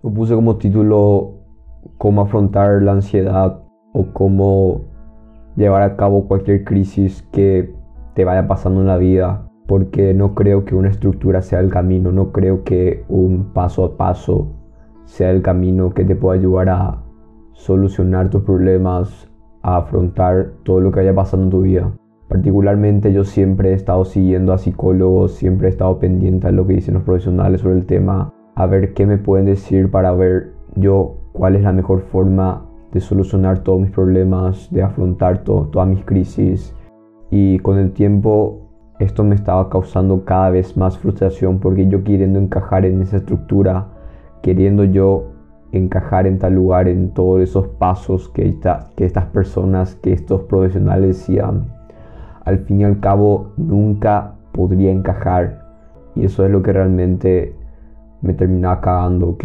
Lo puse como título cómo afrontar la ansiedad o cómo llevar a cabo cualquier crisis que te vaya pasando en la vida, porque no creo que una estructura sea el camino, no creo que un paso a paso sea el camino que te pueda ayudar a solucionar tus problemas, a afrontar todo lo que haya pasado en tu vida. Particularmente yo siempre he estado siguiendo a psicólogos, siempre he estado pendiente a lo que dicen los profesionales sobre el tema, a ver qué me pueden decir para ver yo cuál es la mejor forma de solucionar todos mis problemas, de afrontar todas mis crisis. Y con el tiempo esto me estaba causando cada vez más frustración porque yo queriendo encajar en esa estructura, queriendo yo encajar en tal lugar, en todos esos pasos que, que estas personas, que estos profesionales decían, al fin y al cabo nunca podría encajar. Y eso es lo que realmente me terminaba cagando, ¿ok?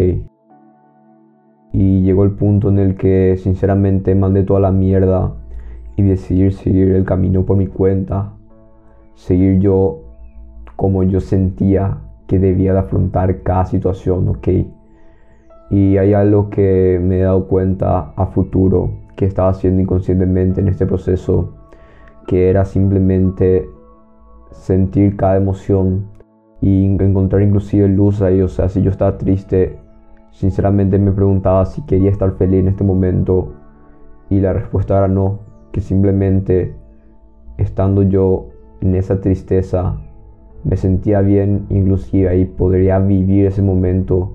Y llegó el punto en el que sinceramente mandé toda la mierda y decidí seguir el camino por mi cuenta. Seguir yo como yo sentía que debía de afrontar cada situación, ¿ok? Y hay algo que me he dado cuenta a futuro que estaba haciendo inconscientemente en este proceso, que era simplemente sentir cada emoción y encontrar inclusive luz ahí. O sea, si yo estaba triste, sinceramente me preguntaba si quería estar feliz en este momento y la respuesta era no, que simplemente estando yo en esa tristeza me sentía bien, inclusive ahí podría vivir ese momento.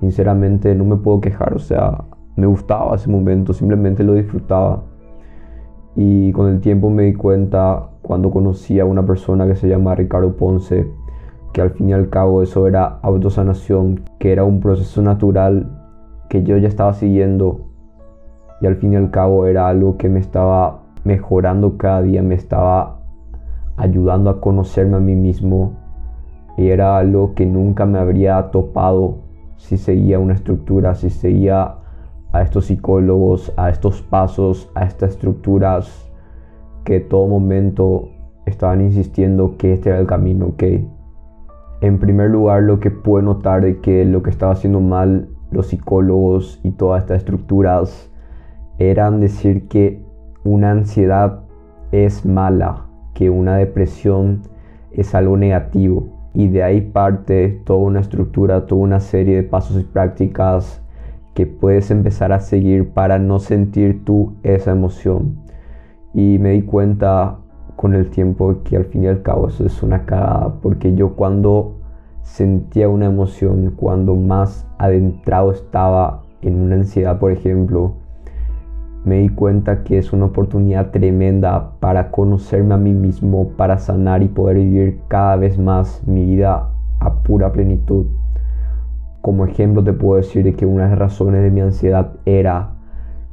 Sinceramente no me puedo quejar, o sea, me gustaba ese momento, simplemente lo disfrutaba. Y con el tiempo me di cuenta cuando conocí a una persona que se llama Ricardo Ponce, que al fin y al cabo eso era autosanación, que era un proceso natural que yo ya estaba siguiendo y al fin y al cabo era algo que me estaba mejorando cada día, me estaba ayudando a conocerme a mí mismo y era algo que nunca me habría topado si seguía una estructura, si seguía a estos psicólogos, a estos pasos, a estas estructuras que todo momento estaban insistiendo que este era el camino, que en primer lugar, lo que puedo notar de que lo que estaba haciendo mal los psicólogos y todas estas estructuras eran decir que una ansiedad es mala, que una depresión es algo negativo. Y de ahí parte toda una estructura, toda una serie de pasos y prácticas que puedes empezar a seguir para no sentir tú esa emoción. Y me di cuenta con el tiempo que al fin y al cabo eso es una cagada, porque yo cuando sentía una emoción, cuando más adentrado estaba en una ansiedad, por ejemplo, me di cuenta que es una oportunidad tremenda para conocerme a mí mismo, para sanar y poder vivir cada vez más mi vida a pura plenitud. Como ejemplo te puedo decir de que una de las razones de mi ansiedad era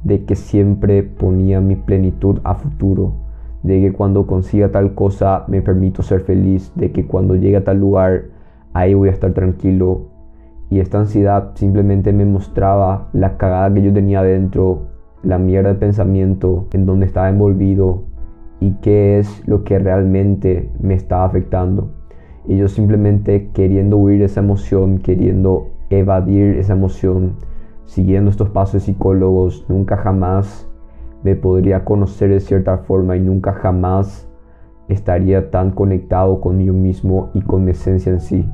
de que siempre ponía mi plenitud a futuro de que cuando consiga tal cosa me permito ser feliz, de que cuando llegue a tal lugar ahí voy a estar tranquilo. Y esta ansiedad simplemente me mostraba la cagada que yo tenía dentro, la mierda de pensamiento en donde estaba envolvido y qué es lo que realmente me estaba afectando. Y yo simplemente queriendo huir esa emoción, queriendo evadir esa emoción, siguiendo estos pasos de psicólogos, nunca jamás me podría conocer de cierta forma y nunca jamás estaría tan conectado conmigo mismo y con mi esencia en sí.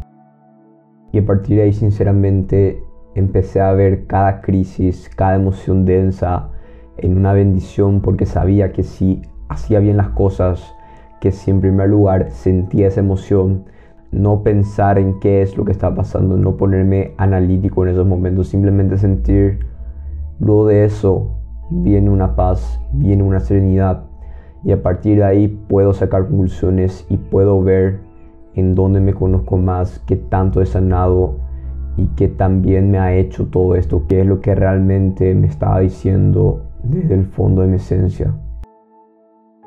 Y a partir de ahí, sinceramente, empecé a ver cada crisis, cada emoción densa en una bendición porque sabía que si hacía bien las cosas, que si en primer lugar sentía esa emoción, no pensar en qué es lo que está pasando, no ponerme analítico en esos momentos, simplemente sentir, luego de eso viene una paz, viene una serenidad y a partir de ahí puedo sacar conclusiones y puedo ver en dónde me conozco más, qué tanto he sanado y qué también me ha hecho todo esto, qué es lo que realmente me estaba diciendo desde el fondo de mi esencia.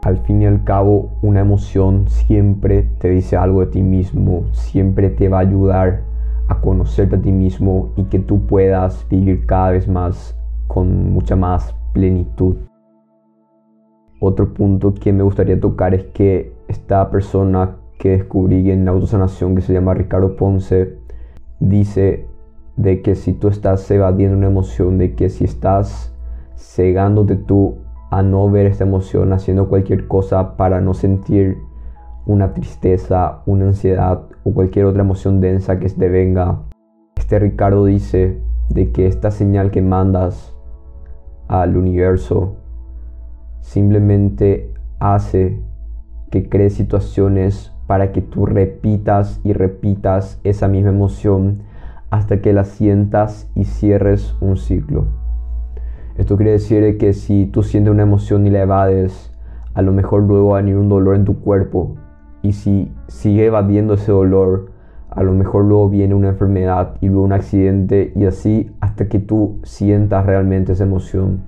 Al fin y al cabo, una emoción siempre te dice algo de ti mismo, siempre te va a ayudar a conocerte a ti mismo y que tú puedas vivir cada vez más con mucha más plenitud. Otro punto que me gustaría tocar es que esta persona que descubrí en la autosanación que se llama Ricardo Ponce dice de que si tú estás evadiendo una emoción, de que si estás cegándote tú a no ver esta emoción, haciendo cualquier cosa para no sentir una tristeza, una ansiedad o cualquier otra emoción densa que te venga. Este Ricardo dice de que esta señal que mandas al universo simplemente hace que crees situaciones para que tú repitas y repitas esa misma emoción hasta que la sientas y cierres un ciclo. Esto quiere decir que si tú sientes una emoción y la evades, a lo mejor luego va a venir un dolor en tu cuerpo. Y si sigue evadiendo ese dolor, a lo mejor luego viene una enfermedad y luego un accidente y así hasta que tú sientas realmente esa emoción.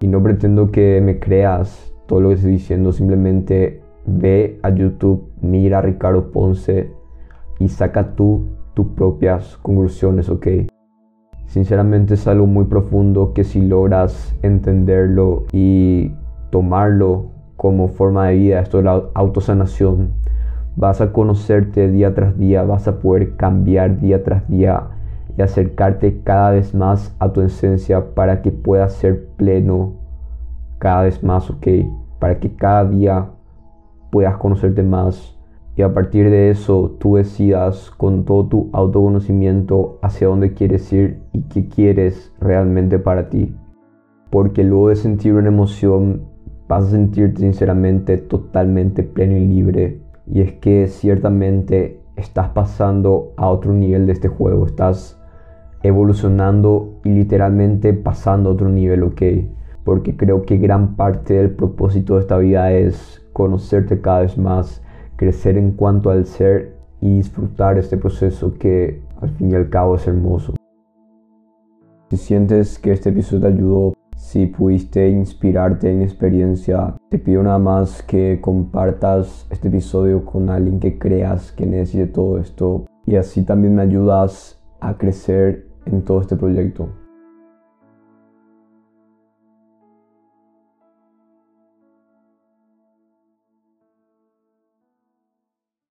Y no pretendo que me creas todo lo que estoy diciendo, simplemente ve a YouTube, mira a Ricardo Ponce y saca tú tus propias conclusiones, ¿ok? Sinceramente es algo muy profundo que si logras entenderlo y tomarlo como forma de vida, esto es la autosanación, vas a conocerte día tras día, vas a poder cambiar día tras día y acercarte cada vez más a tu esencia para que puedas ser pleno cada vez más, ¿ok? Para que cada día puedas conocerte más y a partir de eso tú decidas con todo tu autoconocimiento hacia dónde quieres ir y qué quieres realmente para ti. Porque luego de sentir una emoción vas a sentirte sinceramente totalmente pleno y libre. Y es que ciertamente estás pasando a otro nivel de este juego, estás evolucionando y literalmente pasando a otro nivel, ¿ok? Porque creo que gran parte del propósito de esta vida es conocerte cada vez más crecer en cuanto al ser y disfrutar este proceso que al fin y al cabo es hermoso. Si sientes que este episodio te ayudó, si pudiste inspirarte en experiencia, te pido nada más que compartas este episodio con alguien que creas que necesite todo esto y así también me ayudas a crecer en todo este proyecto.